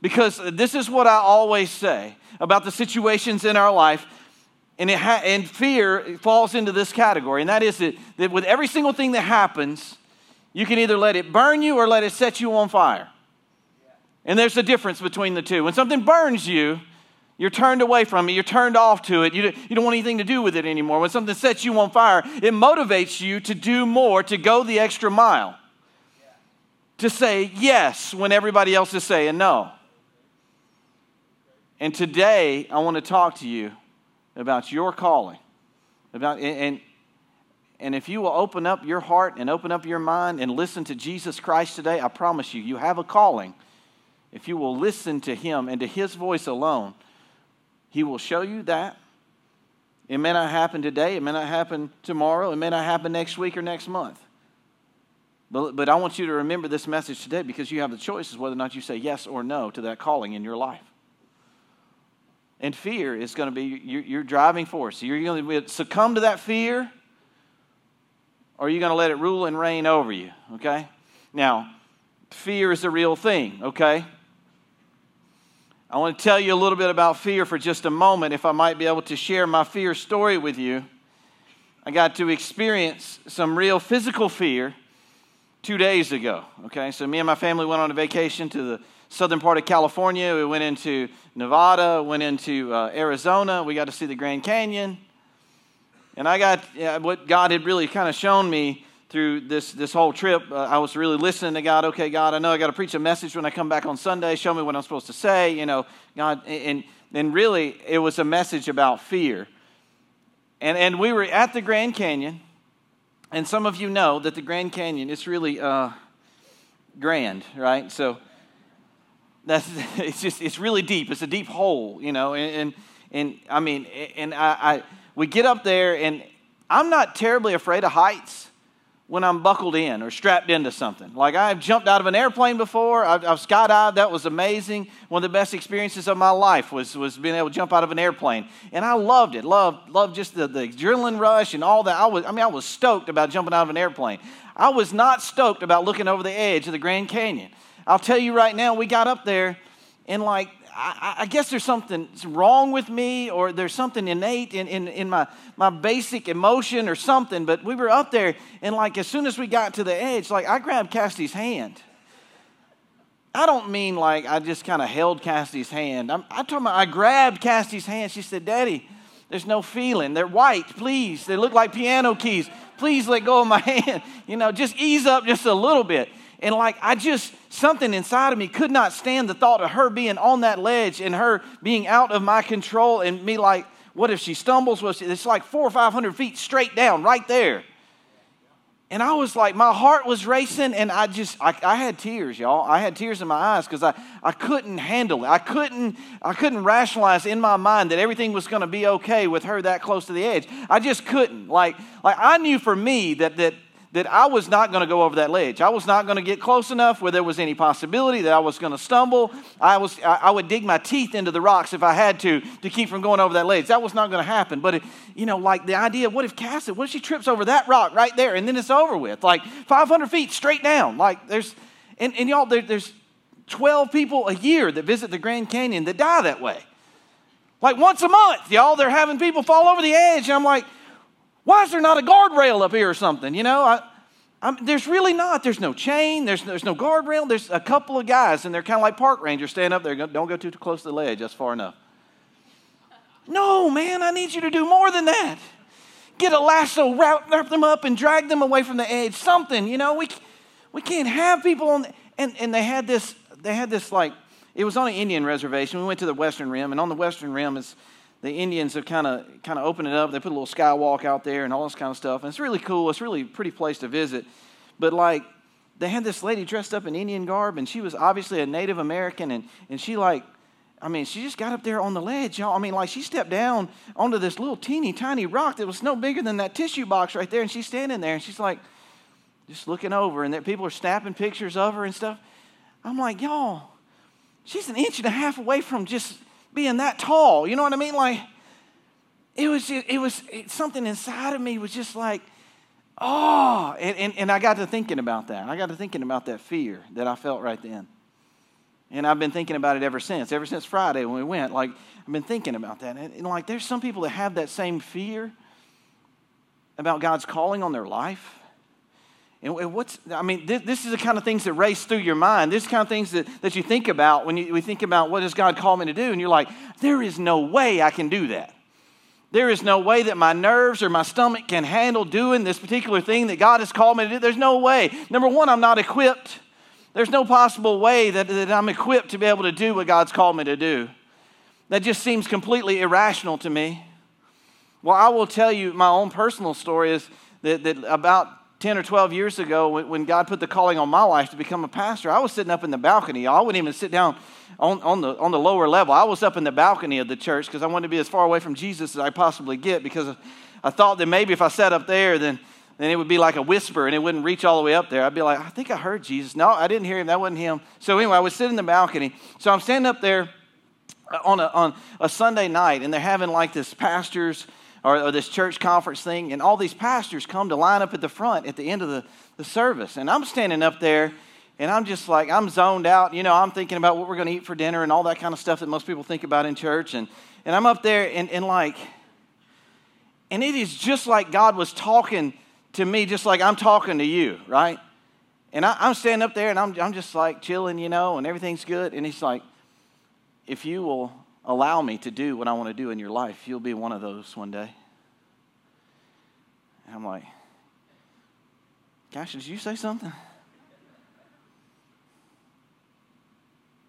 Because this is what I always say about the situations in our life. And, ha- and fear falls into this category. And that is that, that with every single thing that happens, you can either let it burn you or let it set you on fire. And there's a difference between the two. When something burns you, you're turned away from it. You're turned off to it. You, you don't want anything to do with it anymore. When something sets you on fire, it motivates you to do more, to go the extra mile, to say yes when everybody else is saying no. And today, I want to talk to you about your calling. About, and, and if you will open up your heart and open up your mind and listen to Jesus Christ today, I promise you, you have a calling. If you will listen to Him and to His voice alone, he will show you that. It may not happen today, it may not happen tomorrow, it may not happen next week or next month. But, but I want you to remember this message today because you have the choices whether or not you say yes or no to that calling in your life. And fear is going to be your, your driving force. You're going to succumb to that fear, or are you going to let it rule and reign over you? Okay? Now, fear is a real thing, okay? I want to tell you a little bit about fear for just a moment, if I might be able to share my fear story with you. I got to experience some real physical fear two days ago. Okay, so me and my family went on a vacation to the southern part of California. We went into Nevada, went into uh, Arizona. We got to see the Grand Canyon. And I got yeah, what God had really kind of shown me through this, this whole trip, uh, I was really listening to God. Okay, God, I know I got to preach a message when I come back on Sunday. Show me what I'm supposed to say. You know, God, and, and really, it was a message about fear. And, and we were at the Grand Canyon, and some of you know that the Grand Canyon is really uh, grand, right? So that's it's just it's really deep. It's a deep hole, you know. And and, and I mean, and I, I we get up there, and I'm not terribly afraid of heights when I'm buckled in or strapped into something. Like I've jumped out of an airplane before, I've, I've, skydived, that was amazing. One of the best experiences of my life was, was being able to jump out of an airplane. And I loved it, loved, loved just the, the adrenaline rush and all that. I, was, I mean, I was stoked about jumping out of an airplane. I was not stoked about looking over the edge of the Grand Canyon. I'll tell you right now, we got up there and like I, I, guess there's something wrong with me or there's something innate in, in, in my, my basic emotion or something. But we were up there, and like as soon as we got to the edge, like I grabbed Cassidy's hand. I don't mean like I just kind of held Cassidy's hand. I'm, I'm talking about I grabbed Cassidy's hand. She said, Daddy, there's no feeling. They're white, please. They look like piano keys. Please let go of my hand. You know, just ease up just a little bit. And like, I just, something inside of me could not stand the thought of her being on that ledge and her being out of my control and me like, what if she stumbles? Well, It's like four or 500 feet straight down right there. And I was like, my heart was racing, and I just, I, I had tears, y'all. I had tears in my eyes because I, I couldn't handle it. I couldn't, I couldn't rationalize in my mind that everything was going to be okay with her that close to the edge. I just couldn't. Like, like I knew for me that, that that I was not going to go over that ledge. I was not going to get close enough where there was any possibility that I was going to stumble. I, was, I, would dig my teeth into the rocks if I had to to keep from going over that ledge. That was not going to happen. But, it, you know, like the idea, what if Cassie, what if she trips over that rock right there and then it's over with? Like 500 feet straight down. Like there's, and, and y'all, there, there's 12 people a year that visit the Grand Canyon that die that way. Like once a month, y'all, they're having people fall over the edge. And I'm like, why is there not a guardrail up here or something? You know, I, I'm, there's really not. There's no chain. There's, there's no guardrail. There's a couple of guys, and they're kind of like park rangers standing up there. Don't go too close to the ledge. That's far enough. No, man, I need you to do more than that. Get a lasso, wrap, wrap them up, and drag them away from the edge. Something, you know. We, we can't have people on. The, and, and they had this. They had this like. It was on an Indian reservation. We went to the Western Rim, and on the Western Rim is the Indians have kind of kind of opened it up. They put a little skywalk out there and all this kind of stuff. And it's really cool. It's really a pretty place to visit. But like they had this lady dressed up in Indian garb, and she was obviously a Native American, and, and she like I mean, she just got up there on the ledge, y'all. I mean, like she stepped down onto this little teeny tiny rock that was no bigger than that tissue box right there, and she's standing there and she's like just looking over, and that people are snapping pictures of her and stuff. I'm like, y'all, she's an inch and a half away from just being that tall. You know what I mean? Like, it was, just, it was it, something inside of me was just like, oh. And, and, and I got to thinking about that. I got to thinking about that fear that I felt right then. And I've been thinking about it ever since, ever since Friday when we went. Like, I've been thinking about that. And, and like, there's some people that have that same fear about God's calling on their life. And what's, I mean, this, this, is the kind of things that race through your mind. This kind of things that, that you think about when you we think about what does God call me to do? And you're like, there is no way I can do that. There is no way that my nerves or my stomach can handle doing this particular thing that God has called me to do. There's no way. Number one, I'm not equipped. There's no possible way that, that I'm equipped to be able to do what God's called me to do. That just seems completely irrational to me. Well, I will tell you my own personal story is that, that about 10 or 12 years ago, when God put the calling on my life to become a pastor, I was sitting up in the balcony. I wouldn't even sit down on, on, the, on the lower level. I was up in the balcony of the church because I wanted to be as far away from Jesus as I possibly get because I thought that maybe if I sat up there, then, then it would be like a whisper and it wouldn't reach all the way up there. I'd be like, I think I heard Jesus. No, I didn't hear him. That wasn't him. So anyway, I was sitting in the balcony. So I'm standing up there on a, on a Sunday night and they're having like this pastor's or, or, this church conference thing, and all these pastors come to line up at the front at the end of the, the service. And I'm standing up there, and I'm just like, I'm zoned out. You know, I'm thinking about what we're going to eat for dinner and all that kind of stuff that most people think about in church. And, and I'm up there, and, and like, and it is just like God was talking to me, just like I'm talking to you, right? And I, am standing up there, and I'm, I'm just like chilling, you know, and everything's good. And He's like, if you will allow me to do what I want to do in your life, you'll be one of those one day. And I'm like, Gosh, did you say something?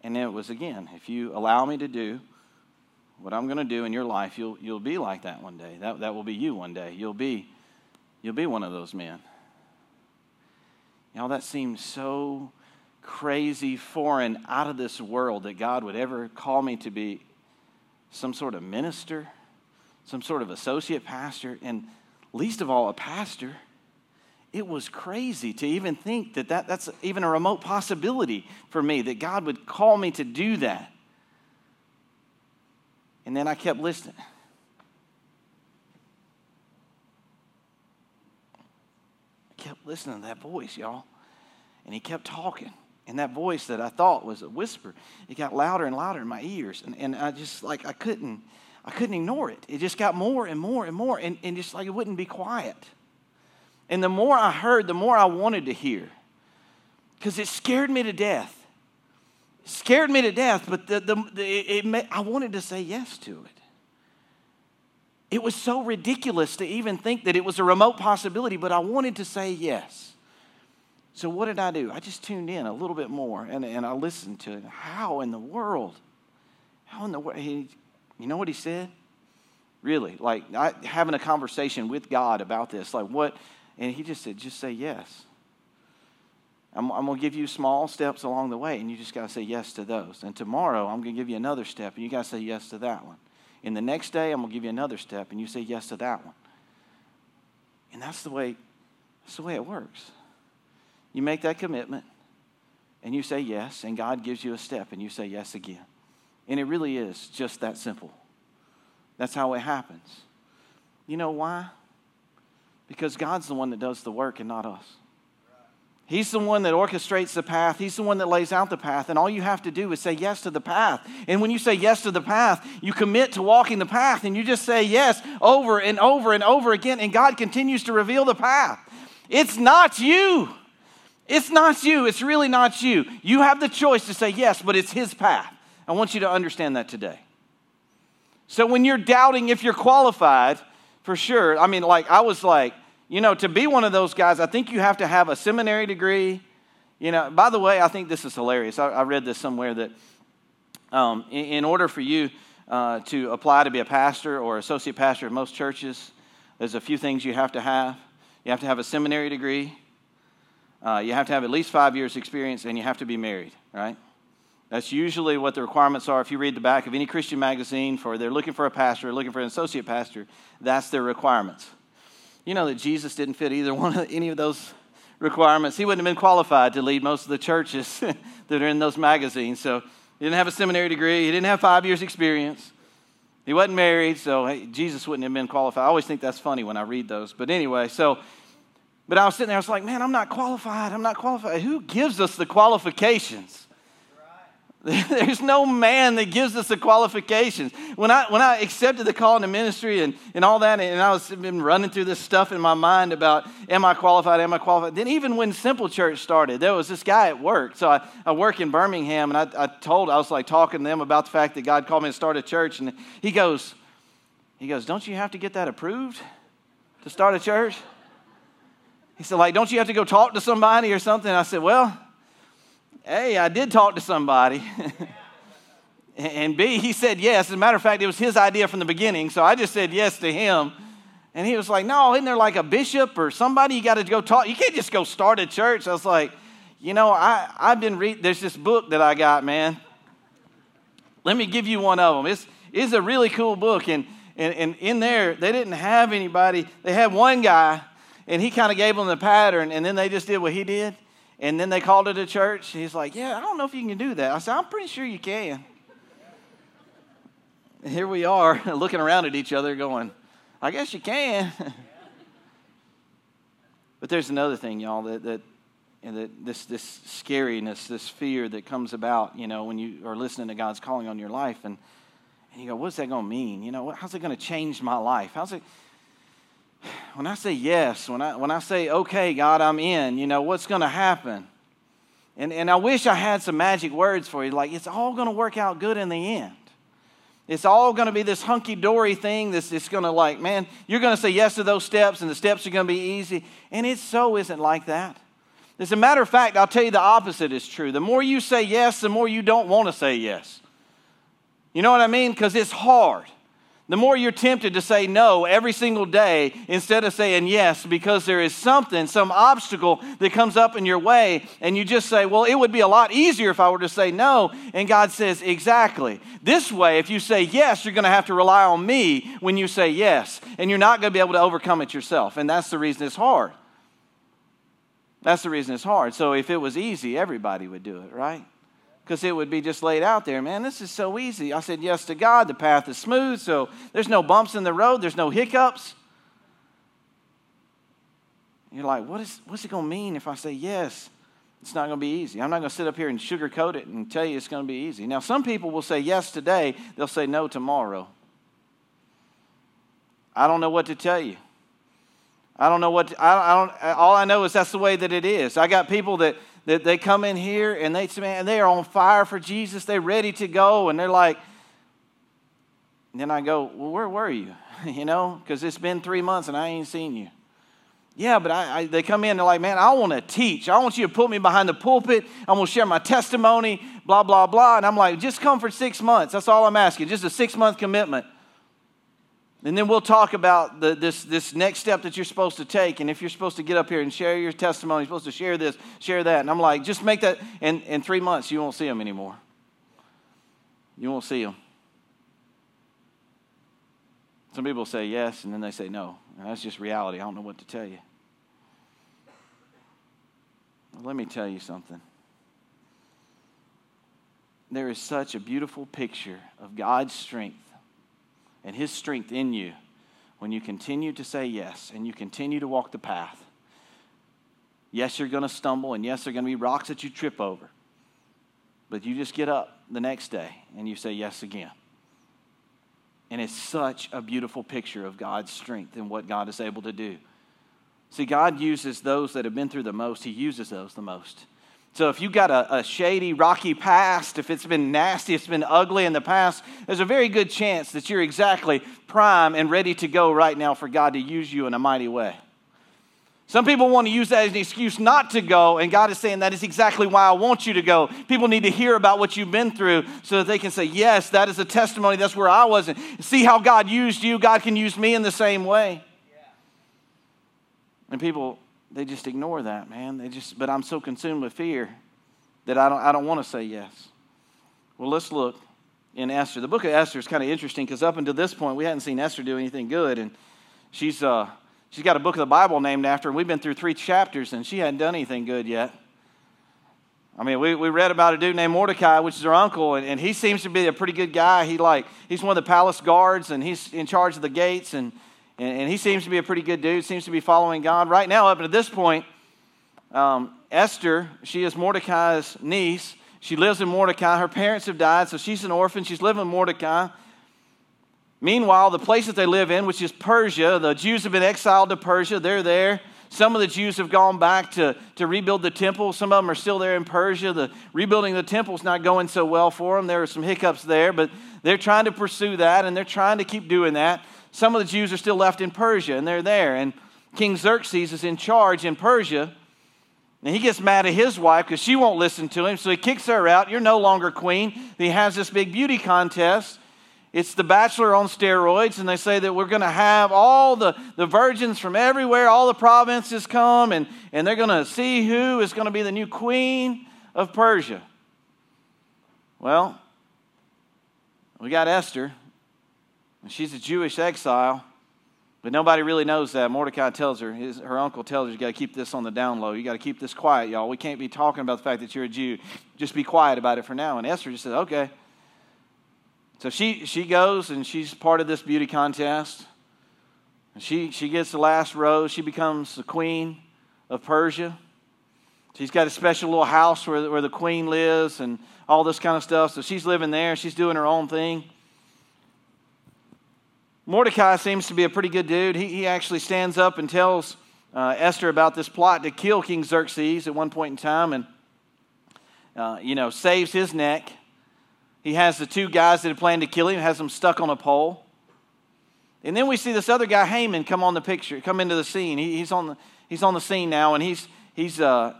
And then it was again, if you allow me to do what I'm going to do in your life, you'll, you'll be like that one day. That, that will be you one day. You'll be, you'll be one of those men. Know, that seems so crazy, foreign, out of this world that God would ever call me to be some sort of minister, some sort of associate pastor, and least of all, a pastor. It was crazy to even think that, that that's even a remote possibility for me, that God would call me to do that. And then I kept listening. I kept listening to that voice, y'all. And he kept talking. And that voice that I thought was a whisper, it got louder and louder in my ears. And, and I just like I couldn't, I couldn't ignore it. It just got more and more and more, and, and just like it wouldn't be quiet. And the more I heard, the more I wanted to hear. Because it scared me to death. It scared me to death, but the, the, the it, it, I wanted to say yes to it. It was so ridiculous to even think that it was a remote possibility, but I wanted to say yes. So, what did I do? I just tuned in a little bit more and, and I listened to it. How in the world? How in the world? He, you know what he said? Really, like I, having a conversation with God about this. Like, what? And he just said, just say yes. I'm, I'm going to give you small steps along the way, and you just got to say yes to those. And tomorrow, I'm going to give you another step, and you got to say yes to that one. And the next day, I'm going to give you another step, and you say yes to that one. And that's the way, that's the way it works. You make that commitment and you say yes, and God gives you a step and you say yes again. And it really is just that simple. That's how it happens. You know why? Because God's the one that does the work and not us. He's the one that orchestrates the path. He's the one that lays out the path. And all you have to do is say yes to the path. And when you say yes to the path, you commit to walking the path and you just say yes over and over and over again. And God continues to reveal the path. It's not you. It's not you. It's really not you. You have the choice to say yes, but it's His path. I want you to understand that today. So when you're doubting if you're qualified, for sure, I mean, like, I was like, you know, to be one of those guys, I think you have to have a seminary degree. You know, by the way, I think this is hilarious. I, I read this somewhere that um, in, in, order for you uh, to apply to be a pastor or associate pastor at most churches, there's a few things you have to have. You have to have a seminary degree. Uh, you have to have at least five years' experience and you have to be married, right? That's usually what the requirements are. If you read the back of any Christian magazine for they're looking for a pastor, looking for an associate pastor, that's their requirements. You know that Jesus didn't fit either one of any of those requirements. He wouldn't have been qualified to lead most of the churches that are in those magazines. So he didn't have a seminary degree. He didn't have five years' experience. He wasn't married, so hey, Jesus wouldn't have been qualified. I always think that's funny when I read those. But anyway, so but I was sitting there, I was like, man, I'm not qualified. I'm not qualified. Who gives us the qualifications? There's no man that gives us the qualifications. When I, when I accepted the call into ministry and, and all that, and I was been running through this stuff in my mind about, am I qualified, am I qualified? Then even when Simple Church started, there was this guy at work. So I, I work in Birmingham, and I, I told, I was like talking to them about the fact that God called me to start a church, and he goes, he goes, don't you have to get that approved to start a church? He said, like, don't you have to go talk to somebody or something? I said, well, hey, I did talk to somebody. and B, he said yes. As a matter of fact, it was his idea from the beginning. So I just said yes to him. And he was like, no, isn't there like a bishop or somebody you got to go talk? You can't just go start a church. I was like, you know, I, I've been reading, there's this book that I got, man. Let me give you one of them. It's, it's a really cool book. And, and, and in there, they didn't have anybody. They had one guy, and he kind of gave them the pattern, and then they just did what he did. And then they called it a church. He's like, Yeah, I don't know if you can do that. I said, I'm pretty sure you can. And here we are looking around at each other going, I guess you can. but there's another thing, y'all, that, that, and that this, this scariness, this fear that comes about, you know, when you are listening to God's calling on your life. And, and you go, what's that going to mean? You know, how's it going to change my life? How's it, when I say yes, when I, when I say, okay, God, I'm in, you know, what's going to happen? And, and I wish I had some magic words for you. Like, it's all going to work out good in the end. It's all going to be this hunky dory thing that's it's going to, like, man, you're going to say yes to those steps, and the steps are going to be easy. And it so isn't like that. As a matter of fact, I'll tell you the opposite is true. The more you say yes, the more you don't want to say yes. You know what I mean? Because it's hard the more you're tempted to say no every single day instead of saying yes because there is something, some obstacle that comes up in your way, and you just say, Well, it would be a lot easier if I were to say no. And God says, Exactly. This way, if you say yes, you're going to have to rely on me when you say yes, and you're not going to be able to overcome it yourself. And that's the reason it's hard. That's the reason it's hard. So if it was easy, everybody would do it, right? Because it would be just laid out there. Man, this is so easy. I said yes to God. The path is smooth, so there's no bumps in the road, there's no hiccups. You're like, what is, what's it going to mean if I say yes? It's not going to be easy. I'm not going to sit up here and sugarcoat it and tell you it's going to be easy. Now, some people will say yes today, they'll say no tomorrow. I don't know what to tell you. I don't know what, to, I, I don't, all I know is that's the way that it is. I got people that that they come in here and they man, they are on fire for Jesus. They're ready to go, and they're like, and then I go, well, where were you? you know, because it's been three months and I ain't seen you. Yeah, but I, I, they come in, they're like, man, I want to teach. I want you to put me behind the pulpit. I'm going to share my testimony, blah, blah, blah. And I'm like, just come for six months. That's all I'm asking, just a six month commitment. And then we'll talk about the, this, this next step that you're supposed to take. And if you're supposed to get up here and share your testimony, you're supposed to share this, share that. And I'm like, just make that. And in three months, you won't see them anymore. You won't see them. Some people say yes, and then they say no. that's just reality. I don't know what to tell you. Well, let me tell you something. There is such a beautiful picture of God's strength and His strength in you when you continue to say yes and you continue to walk the path. Yes, you're going to stumble, and yes, there are going to be rocks that you trip over. But you just get up the next day and you say yes again. And it's such a beautiful picture of God's strength and what God is able to do. See, God uses those that have been through the most, He uses those the most. So if you've got a, a, shady, rocky past, if it's been nasty, it's been ugly in the past, there's a very good chance that you're exactly prime and ready to go right now for God to use you in a mighty way. Some people want to use that as an excuse not to go, and God is saying that is exactly why I want you to go. People need to hear about what you've been through so that they can say, Yes, that is a testimony. That's where I was. And see how God used you. God can use me in the same way. And people they just ignore that, man. They just, but I'm so consumed with fear that I don't, I don't want to say yes. Well, let's look in Esther. The book of Esther is kind of interesting because up until this point, we hadn't seen Esther do anything good. And she's, uh, she's got a book of the Bible named after her. And we've been through three chapters and she hadn't done anything good yet. I mean, we, we read about a dude named Mordecai, which is her uncle, and, and he seems to be a pretty good guy. He like he's one of the palace guards, and he's in charge of the gates, and and, and, he seems to be a pretty good dude, seems to be following God. Right now, up to this point, um, Esther, she is Mordecai's niece, She lives in Mordecai. Her parents have died, so she's an orphan. She's living in Mordecai. Meanwhile, the place that they live in, which is Persia, the Jews have been exiled to Persia. They're there. Some of the Jews have gone back to, to rebuild the temple. Some of them are still there in Persia. The rebuilding the temple is not going so well for them. There are some hiccups there, but they're trying to pursue that and they're trying to keep doing that. Some of the Jews are still left in Persia and they're there. And King Xerxes is in charge in Persia. And he gets mad at his wife because she won't listen to him. So he kicks her out. You're no longer queen. He has this big beauty contest. It's the bachelor on steroids, and they say that we're going to have all the, the virgins from everywhere, all the provinces come, and, and they're going to see who is going to be the new queen of Persia. Well, we got Esther, and she's a Jewish exile. But nobody really knows that. Mordecai tells her, his, her uncle tells her, you got to keep this on the down low. You got to keep this quiet, y'all. We can't be talking about the fact that you're a Jew. Just be quiet about it for now. And Esther just says, okay. So she, she goes and she's part of this beauty contest. And she, she gets the last rose. She becomes the queen of Persia. She's got a special little house where, where the queen lives and all this kind of stuff. So she's living there. She's doing her own thing. Mordecai seems to be a pretty good dude. He, he actually stands up and tells uh, Esther about this plot to kill King Xerxes at one point in time and, uh, you know, saves his neck. He has the two guys that had planned to kill him, has them stuck on a pole. And then we see this other guy, Haman, come on the picture, come into the scene. He, he's, on the, he's on the scene now, and he's, he's, uh,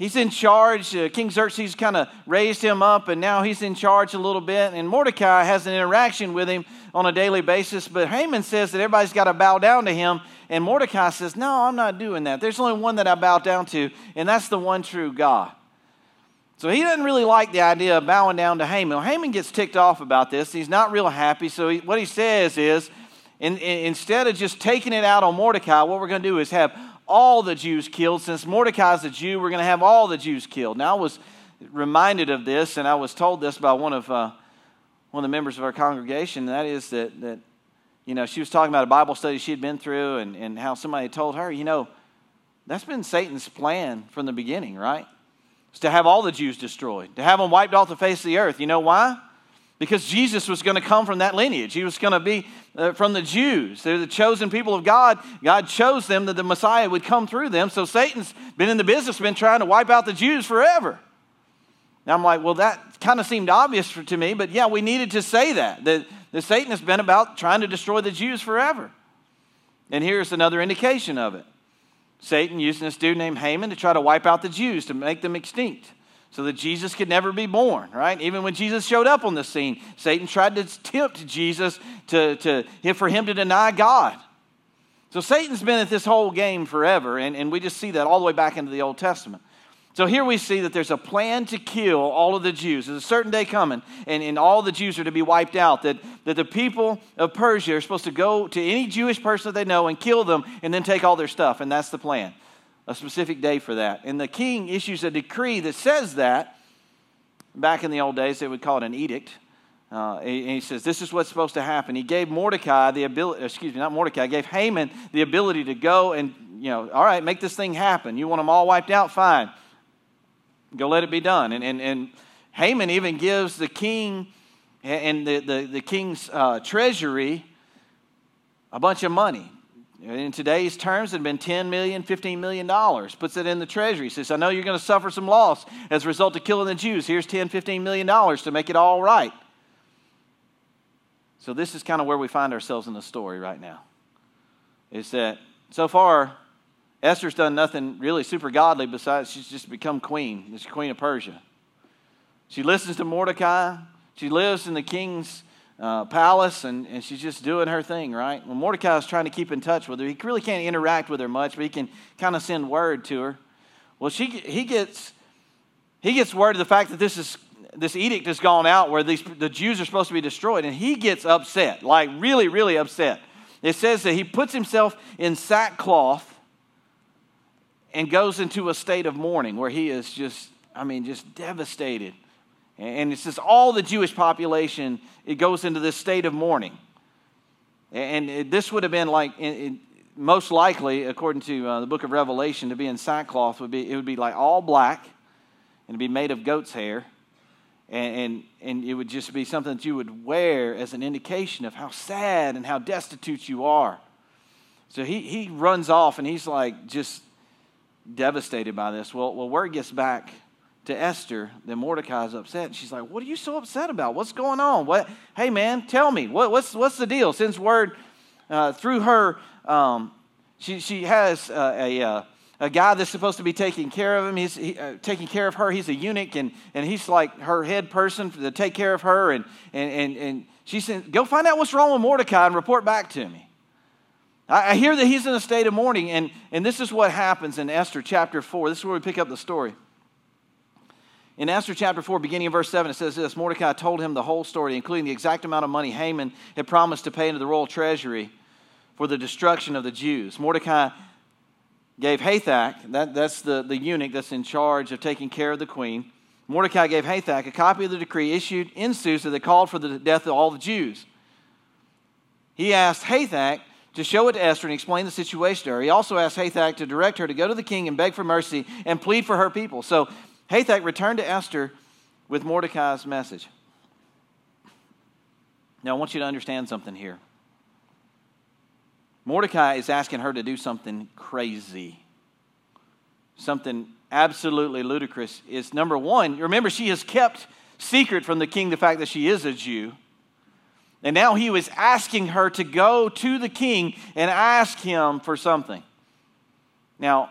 he's in charge. Uh, King Xerxes kind of raised him up, and now he's in charge a little bit. And Mordecai has an interaction with him on a daily basis. But Haman says that everybody's got to bow down to him. And Mordecai says, No, I'm not doing that. There's only one that I bow down to, and that's the one true God. So he doesn't really like the idea of bowing down to Haman. Well, Haman gets ticked off about this. He's not real happy. So he, what he says is, in, in, instead of just taking it out on Mordecai, what we're going to do is have all the Jews killed. Since Mordecai's a Jew, we're going to have all the Jews killed. Now, I was reminded of this, and I was told this by one of uh, one of the members of our congregation, that is that, that, you know, she was talking about a Bible study she had been through and, and how somebody told her, you know, that's been Satan's plan from the beginning, right? It's to have all the Jews destroyed, to have them wiped off the face of the earth. You know why? Because Jesus was going to come from that lineage. He was going to be uh, from the Jews. They're the chosen people of God. God chose them that the Messiah would come through them. So Satan's been in the business, been trying to wipe out the Jews forever. Now I'm like, well, that kind of seemed obvious to me, but yeah, we needed to say that, that, that Satan has been about trying to destroy the Jews forever. And here's another indication of it Satan using this dude named Haman to try to wipe out the Jews, to make them extinct, so that Jesus could never be born, right? Even when Jesus showed up on the scene, Satan tried to tempt Jesus to, to, for him to deny God. So Satan's been at this whole game forever, and, and we just see that all the way back into the Old Testament. So here we see that there's a plan to kill all of the Jews. There's a certain day coming, and, and all the Jews are to be wiped out. That, that the people of Persia are supposed to go to any Jewish person that they know and kill them and then take all their stuff. And that's the plan. A specific day for that. And the king issues a decree that says that. Back in the old days, they would call it an edict. Uh, and he says, This is what's supposed to happen. He gave Mordecai the ability, excuse me, not Mordecai, gave Haman the ability to go and, you know, all right, make this thing happen. You want them all wiped out? Fine. Go let it be done. And, and, and Haman even gives the king and the, the, the king's uh, treasury a bunch of money. In today's terms, it had been $10 million, $15 million. Puts it in the treasury. Says, I know you're going to suffer some loss as a result of killing the Jews. Here's $10, $15 million to make it all right. So, this is kind of where we find ourselves in the story right now. Is that so far, Esther's done nothing really super godly besides she's just become queen. She's queen of Persia. She listens to Mordecai. She lives in the king's uh, palace and, and she's just doing her thing, right? When Mordecai is trying to keep in touch with her, he really can't interact with her much, but he can kind of send word to her. Well, she, he, gets, he gets word of the fact that this, is, this edict has gone out where these, the Jews are supposed to be destroyed, and he gets upset, like really, really upset. It says that he puts himself in sackcloth and goes into a state of mourning where he is just, I mean, just devastated. And it says all the Jewish population, it goes into this state of mourning. And this would have been like, most likely, according to uh, the book of Revelation, to be in sackcloth would be, it would be like all black and be made of goat's hair. and, and, and it would just be something that you would wear as an indication of how sad and how destitute you are. So he, he runs off and he's like just devastated by this. Well, well, word gets back to Esther that Mordecai is upset. She's like, What are you so upset about? What's going on? What? Hey, man, tell me. What, what's, what's the deal? Since word uh, through her, um, she, she has uh, a, uh, a guy that's supposed to be taking care of him. He's he, uh, taking care of her. He's a eunuch, and, and he's like her head person to take care of her. And, and, and, and she said, Go find out what's wrong with Mordecai and report back to me. I, I hear that he's in a state of mourning, and, and this is what happens in Esther chapter 4. This is where we pick up the story. In Esther chapter 4, beginning in verse 7, it says this Mordecai told him the whole story, including the exact amount of money Haman had promised to pay into the royal treasury for the destruction of the Jews. Mordecai gave Hathach, that, that's the, the eunuch that's in charge of taking care of the queen. Mordecai gave Hathach a copy of the decree issued in Susa that called for the death of all the Jews. He asked Hathach to show it to Esther and explain the situation to her. He also asked Hathach to direct her to go to the king and beg for mercy and plead for her people. So Hathach returned to Esther with Mordecai's message. Now, I want you to understand something here. Mordecai is asking her to do something crazy, something absolutely ludicrous. Is number one, remember, she has kept secret from the king the fact that she is a Jew. And now he was asking her to go to the king and ask him for something. Now,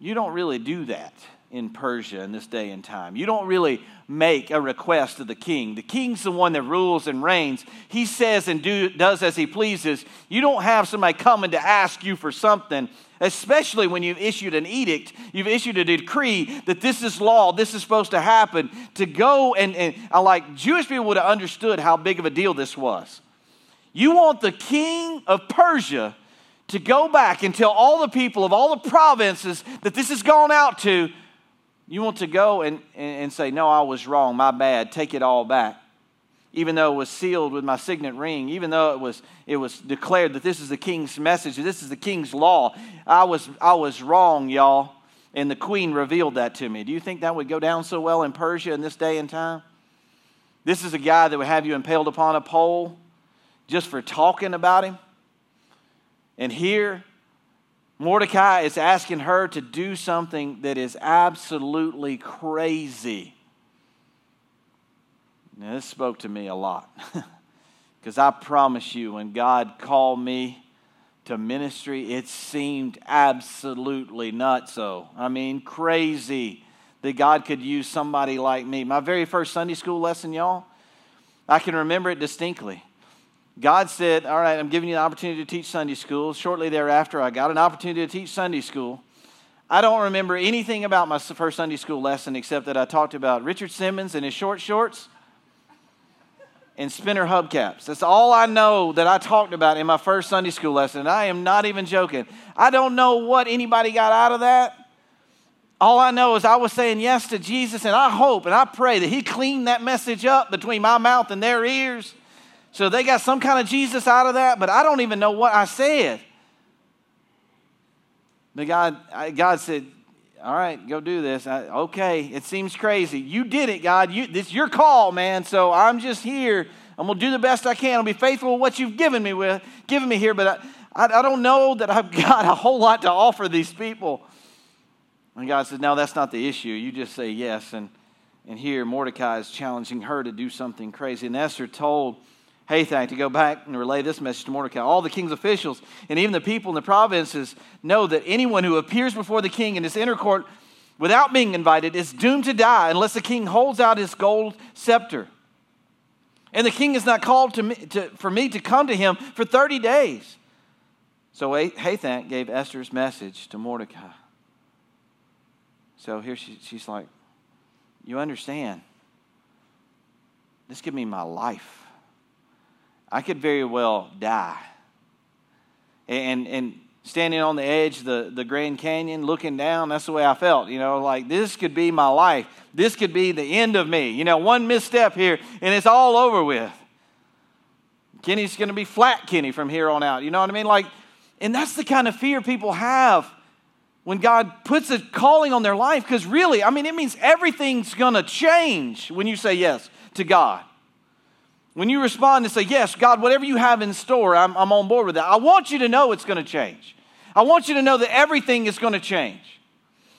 you don't really do that in Persia in this day and time. You don't really make a request to the king. The king's the one that rules and reigns. He says and do, does as he pleases. You don't have somebody coming to ask you for something, especially when you've issued an edict, you've issued a decree that this is law, this is supposed to happen. To go and, and like Jewish people would have understood how big of a deal this was. You want the king of Persia to go back and tell all the people of all the provinces that this has gone out to you want to go and, and say, No, I was wrong, my bad, take it all back. Even though it was sealed with my signet ring, even though it was, it was declared that this is the king's message, this is the king's law, I was, I was wrong, y'all. And the queen revealed that to me. Do you think that would go down so well in Persia in this day and time? This is a guy that would have you impaled upon a pole just for talking about him. And here, Mordecai is asking her to do something that is absolutely crazy. Now, this spoke to me a lot. Because I promise you, when God called me to ministry, it seemed absolutely nuts. So, I mean, crazy that God could use somebody like me. My very first Sunday school lesson, y'all, I can remember it distinctly. God said, All right, I'm giving you an opportunity to teach Sunday school. Shortly thereafter, I got an opportunity to teach Sunday school. I don't remember anything about my first Sunday school lesson except that I talked about Richard Simmons and his short shorts and spinner hubcaps. That's all I know that I talked about in my first Sunday school lesson. I am not even joking. I don't know what anybody got out of that. All I know is I was saying yes to Jesus, and I hope and I pray that He cleaned that message up between my mouth and their ears so they got some kind of Jesus out of that, but I don't even know what I said. But God, God said, all right, go do this. I, okay, it seems crazy. You did it, God. You, this your call, man. So I'm just here. I'm gonna do the best I can. I'll be faithful with what you've given me with, given me here. But I, I, I don't know that I've got a whole lot to offer these people. And God says, no, that's not the issue. You just say yes. And and here Mordecai is challenging her to do something crazy. And Esther told Hathach to go back and relay this message to Mordecai. All the king's officials and even the people in the provinces know that anyone who appears before the king in his inner court without being invited is doomed to die unless the king holds out his gold scepter. And the king is not called to me, to, for me to come to him for 30 days. So Hathach gave Esther's message to Mordecai. So here she, she's like, You understand, this could mean my life. I could very well die. And, and standing on the edge of the, the Grand Canyon, looking down, that's the way I felt. You know, like this could be my life. This could be the end of me. You know, one misstep here and it's all over with. Kenny's going to be flat Kenny from here on out. You know what I mean? Like, and that's the kind of fear people have when God puts a calling on their life, because really, I mean, it means everything's going to change when you say yes to God. When you respond and say, Yes, God, whatever you have in store, I'm, I'm on board with that. I want you to know it's going to change. I want you to know that everything is going to change.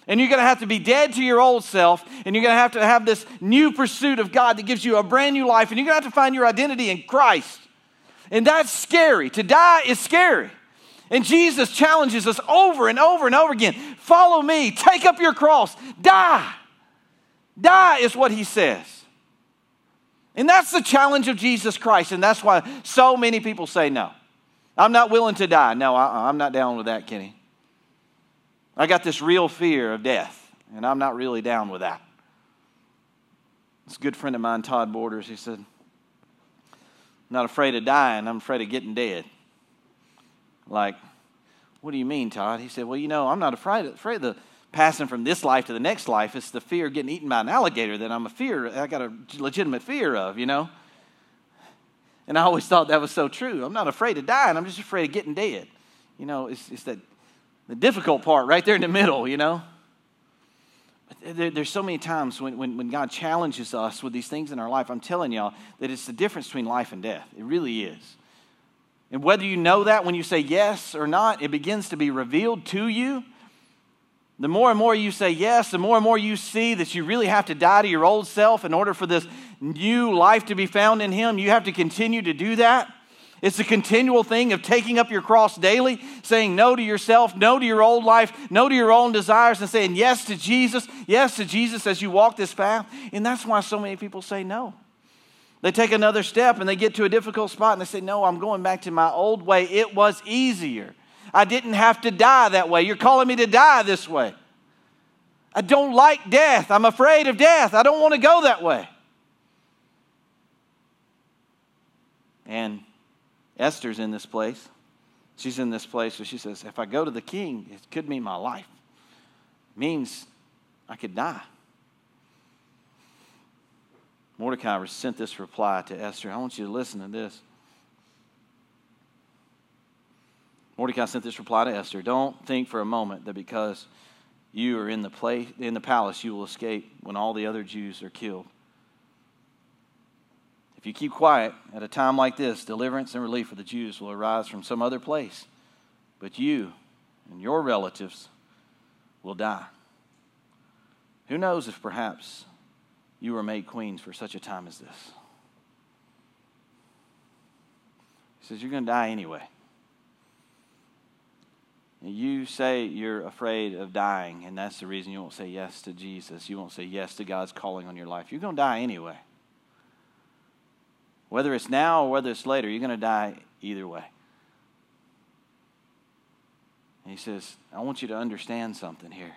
And you're going to have to be dead to your old self, and you're going to have to have this new pursuit of God that gives you a brand new life, and you're going to have to find your identity in Christ. And that's scary. To die is scary. And Jesus challenges us over and over and over again follow me, take up your cross, die. Die is what he says. And that's the challenge of Jesus Christ. And that's why so many people say no. I'm not willing to die. No, uh-uh, I'm not down with that, Kenny. I got this real fear of death, and I'm not really down with that. This good friend of mine, Todd Borders, he said, not afraid of dying, I'm afraid of getting dead. Like, what do you mean, Todd? He said, Well, you know, I'm not afraid, afraid of the passing from this life to the next life. It's the fear of getting eaten by an alligator that I'm a fear, I got a legitimate fear of, you know? And I always thought that was so true. I'm not afraid of dying, I'm just afraid of getting dead. You know, it's, it's that the difficult part right there in the middle, you know? There, there's so many times when, when, when God challenges us with these things in our life, I'm telling y'all that it's the difference between life and death. It really is. And whether you know that when you say yes or not, it begins to be revealed to you. The more and more you say yes, the more and more you see that you really have to die to your old self in order for this new life to be found in Him. You have to continue to do that. It's a continual thing of taking up your cross daily, saying no to yourself, no to your old life, no to your own desires, and saying yes to Jesus, yes to Jesus as you walk this path. And that's why so many people say no. They take another step and they get to a difficult spot and they say, No, I'm going back to my old way. It was easier. I didn't have to die that way. You're calling me to die this way. I don't like death. I'm afraid of death. I don't want to go that way. And Esther's in this place. She's in this place where she says, If I go to the king, it could mean my life. It means I could die. Mordecai sent this reply to Esther. I want you to listen to this. Mordecai sent this reply to Esther. Don't think for a moment that because you are in the place in the palace you will escape when all the other Jews are killed. If you keep quiet at a time like this, deliverance and relief for the Jews will arise from some other place. But you and your relatives will die. Who knows if perhaps you were made queens for such a time as this. He says, You're going to die anyway. You say you're afraid of dying, and that's the reason you won't say yes to Jesus. You won't say yes to God's calling on your life. You're going to die anyway. Whether it's now or whether it's later, you're going to die either way. And he says, I want you to understand something here.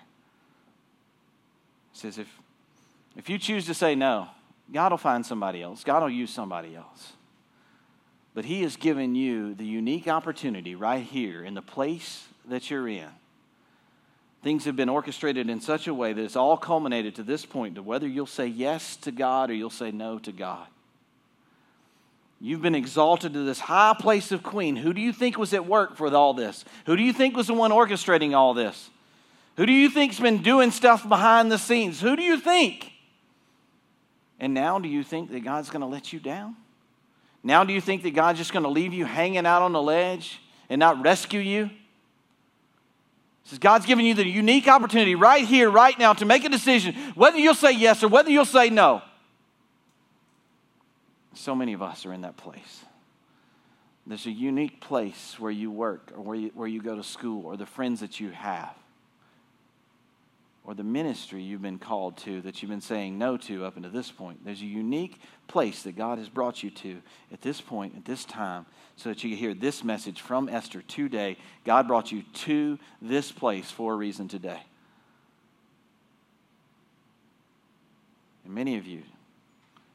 He says, if if you choose to say no, God will find somebody else, God will use somebody else. But He has given you the unique opportunity right here in the place that you're in. Things have been orchestrated in such a way that it's all culminated to this point to whether you'll say yes to God or you'll say no to God. You've been exalted to this high place of queen. Who do you think was at work for all this? Who do you think was the one orchestrating all this? Who do you think's been doing stuff behind the scenes? Who do you think? And now do you think that God's going to let you down? Now do you think that God's just going to leave you hanging out on the ledge and not rescue you? Says God's given you the unique opportunity right here, right now, to make a decision whether you'll say yes or whether you'll say no. So many of us are in that place. There's a unique place where you work or where you, where you go to school or the friends that you have or the ministry you've been called to that you've been saying no to up until this point. There's a unique place that God has brought you to at this point, at this time, so that you can hear this message from Esther today. God brought you to this place for a reason today. And many of you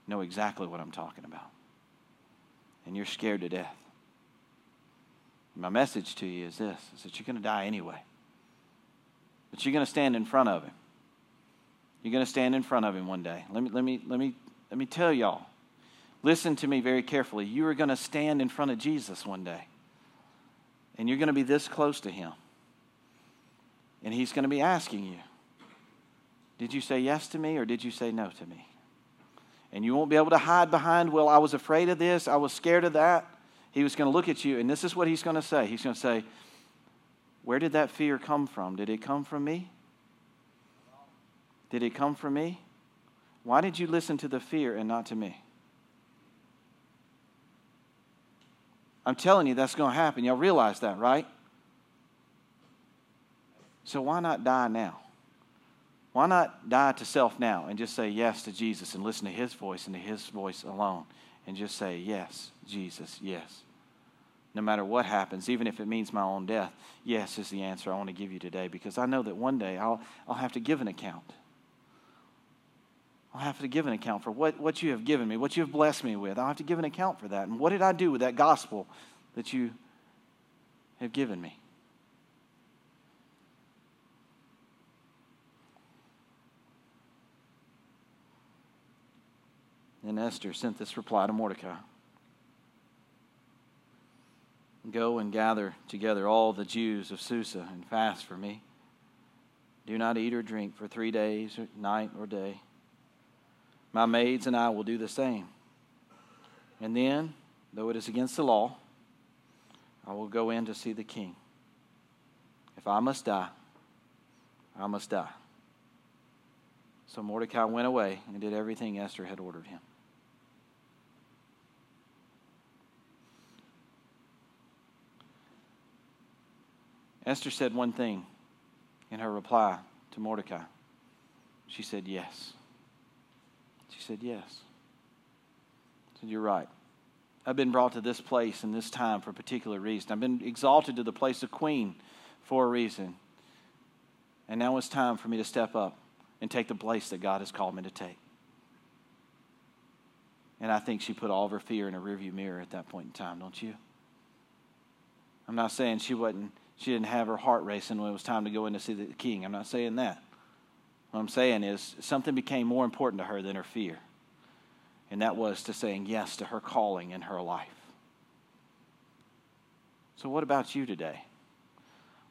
know exactly what I'm talking about. And you're scared to death. My message to you is this is that you're going to die anyway. But you're going to stand in front of him. You're going to stand in front of him one day. Let me, let me, let me, let me tell y'all. Listen to me very carefully. You are going to stand in front of Jesus one day. And you're going to be this close to him. And he's going to be asking you, did you say yes to me or did you say no to me? And you won't be able to hide behind, well, I was afraid of this, I was scared of that. He was going to look at you, and this is what he's going to say. He's going to say, Where did that fear come from? Did it come from me? Did it come from me? Why did you listen to the fear and not to me? I'm telling you, that's going to happen. Y'all realize that, right? So why not die now? Why not die to self now and just say yes to Jesus and listen to his voice and to his voice alone and just say, Yes, Jesus, yes. No matter what happens, even if it means my own death, yes is the answer I want to give you today because I know that one day I'll, I'll have to give an account. I'll have to give an account for what, what you have given me, what you have blessed me with. I'll have to give an account for that. And what did I do with that gospel that you have given me? And Esther sent this reply to Mordecai Go and gather together all the Jews of Susa and fast for me. Do not eat or drink for three days, night or day. My maids and I will do the same. And then, though it is against the law, I will go in to see the king. If I must die, I must die. So Mordecai went away and did everything Esther had ordered him. Esther said one thing in her reply to Mordecai. She said, Yes. Said, Yes. I said, You're right. I've been brought to this place in this time for a particular reason. I've been exalted to the place of queen for a reason. And now it's time for me to step up and take the place that God has called me to take. And I think she put all of her fear in a rearview mirror at that point in time, don't you? I'm not saying she wasn't she didn't have her heart racing when it was time to go in to see the king. I'm not saying that. What I'm saying is something became more important to her than her fear. And that was to saying yes to her calling in her life. So, what about you today?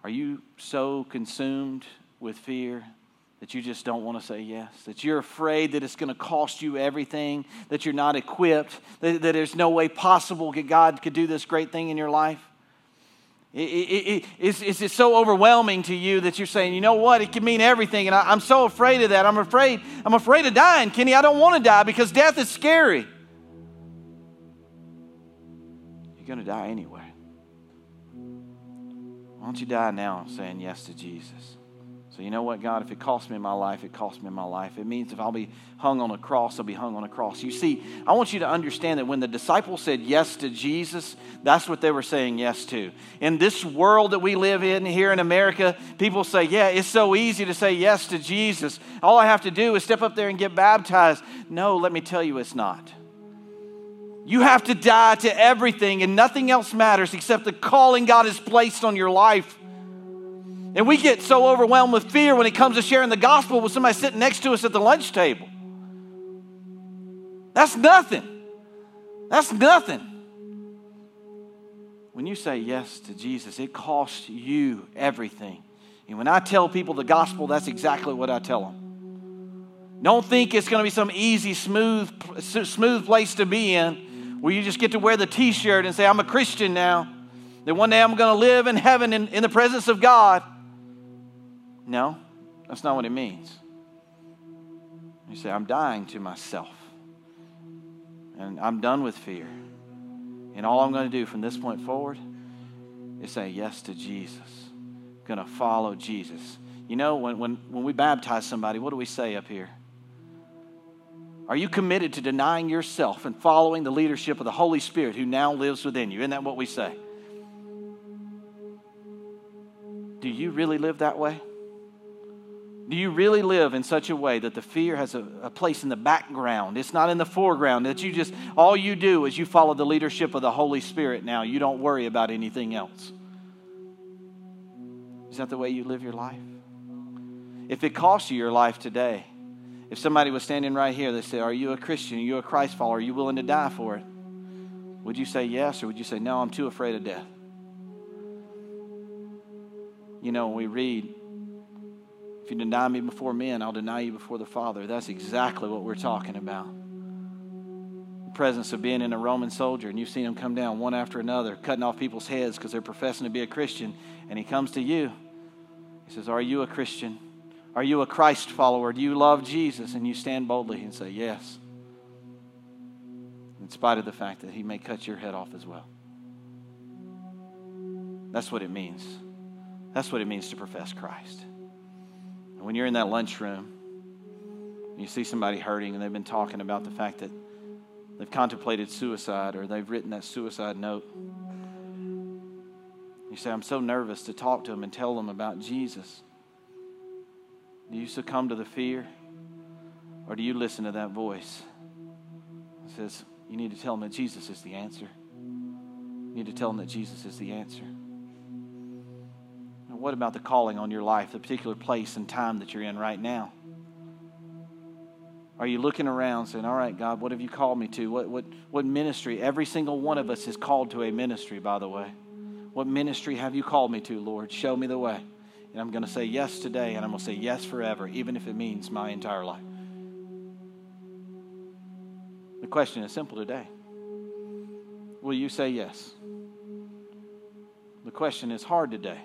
Are you so consumed with fear that you just don't want to say yes? That you're afraid that it's going to cost you everything, that you're not equipped, that, that there's no way possible that God could do this great thing in your life? Is, is it so overwhelming to you that you're saying, you know what, it can mean everything, and I, am so afraid of that. I'm afraid, I'm afraid of dying, Kenny. I don't want to die because death is scary. You're going to die anyway. Why don't you die now saying yes to Jesus? You know what, God, if it costs me my life, it costs me my life. It means if I'll be hung on a cross, I'll be hung on a cross. You see, I want you to understand that when the disciples said yes to Jesus, that's what they were saying yes to. In this world that we live in here in America, people say, yeah, it's so easy to say yes to Jesus. All I have to do is step up there and get baptized. No, let me tell you, it's not. You have to die to everything, and nothing else matters except the calling God has placed on your life. And we get so overwhelmed with fear when it comes to sharing the gospel with somebody sitting next to us at the lunch table. That's nothing. That's nothing. When you say yes to Jesus, it costs you everything. And when I tell people the gospel, that's exactly what I tell them. Don't think it's going to be some easy, smooth, smooth place to be in where you just get to wear the t shirt and say, I'm a Christian now. That one day I'm going to live in heaven in, in the presence of God. No, that's not what it means. You say, I'm dying to myself. And I'm done with fear. And all I'm going to do from this point forward is say yes to Jesus. I'm going to follow Jesus. You know, when, when, when we baptize somebody, what do we say up here? Are you committed to denying yourself and following the leadership of the Holy Spirit who now lives within you? Isn't that what we say? Do you really live that way? Do you really live in such a way that the fear has a, a, place in the background? It's not in the foreground. That you just, all you do is you follow the leadership of the Holy Spirit now. You don't worry about anything else. Is that the way you live your life? If it costs you your life today, if somebody was standing right here, they say, Are you a Christian? Are you a Christ follower? Are you willing to die for it? Would you say yes or would you say, No, I'm too afraid of death? You know, we read If you deny me before men, I'll deny you before the Father. That's exactly what we're talking about. The presence of being in a Roman soldier, and you've seen him come down one after another, cutting off people's heads because they're professing to be a Christian, and he comes to you. He says, Are you a Christian? Are you a Christ follower? Do you love Jesus? And you stand boldly and say, Yes. In spite of the fact that he may cut your head off as well. That's what it means. That's what it means to profess Christ. And when you're in that lunchroom, and you see somebody hurting and they've been talking about the fact that they've contemplated suicide or they've written that suicide note. You say, I'm so nervous to talk to them and tell them about Jesus. Do you succumb to the fear? Or do you listen to that voice? It says, You need to tell them that Jesus is the answer. You need to tell them that Jesus is the answer. What about the calling on your life, the particular place and time that you're in right now? Are you looking around saying, All right, God, what have you called me to? What, what, what ministry? Every single one of us is called to a ministry, by the way. What ministry have you called me to, Lord? Show me the way. And I'm going to say yes today, and I'm going to say yes forever, even if it means my entire life. The question is simple today Will you say yes? The question is hard today.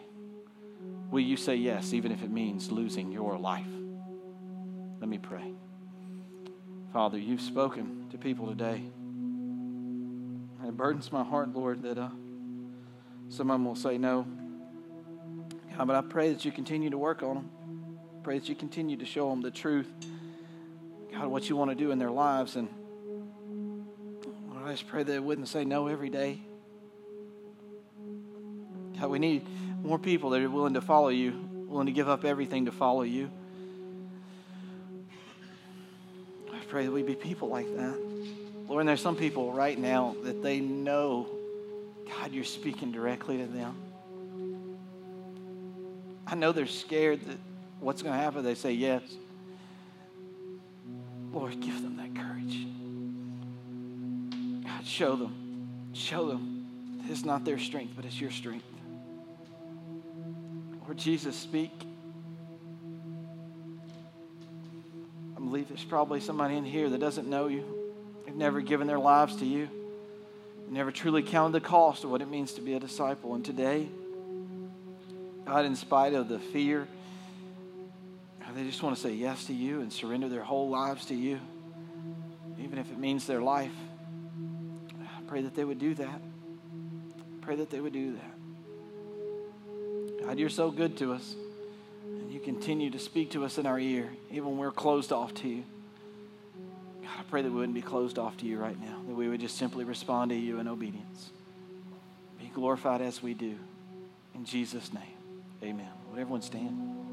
Will you say yes, even if it means losing your life? Let me pray. Father, you've spoken to people today. And it burdens my heart, Lord, that uh, some of them will say no. God, but I pray that you continue to work on them. Pray that you continue to show them the truth. God, what you want to do in their lives. And Lord, I just pray that they wouldn't say no every day. God, we need more people that are willing to follow you, willing to give up everything to follow you. I pray that we be people like that. Lord, and there's some people right now that they know, God, you're speaking directly to them. I know they're scared that what's going to happen. They say yes. Lord, give them that courage. God, show them. Show them it's not their strength, but it's your strength. Lord Jesus, speak. I believe there's probably somebody in here that doesn't know you. They've never given their lives to you. Never truly counted the cost of what it means to be a disciple. And today, God, in spite of the fear, they just want to say yes to you and surrender their whole lives to you, even if it means their life. I pray that they would do that. I pray that they would do that. God, you're so good to us. And you continue to speak to us in our ear, even when we're closed off to you. God, I pray that we wouldn't be closed off to you right now, that we would just simply respond to you in obedience. Be glorified as we do. In Jesus' name. Amen. Would everyone stand?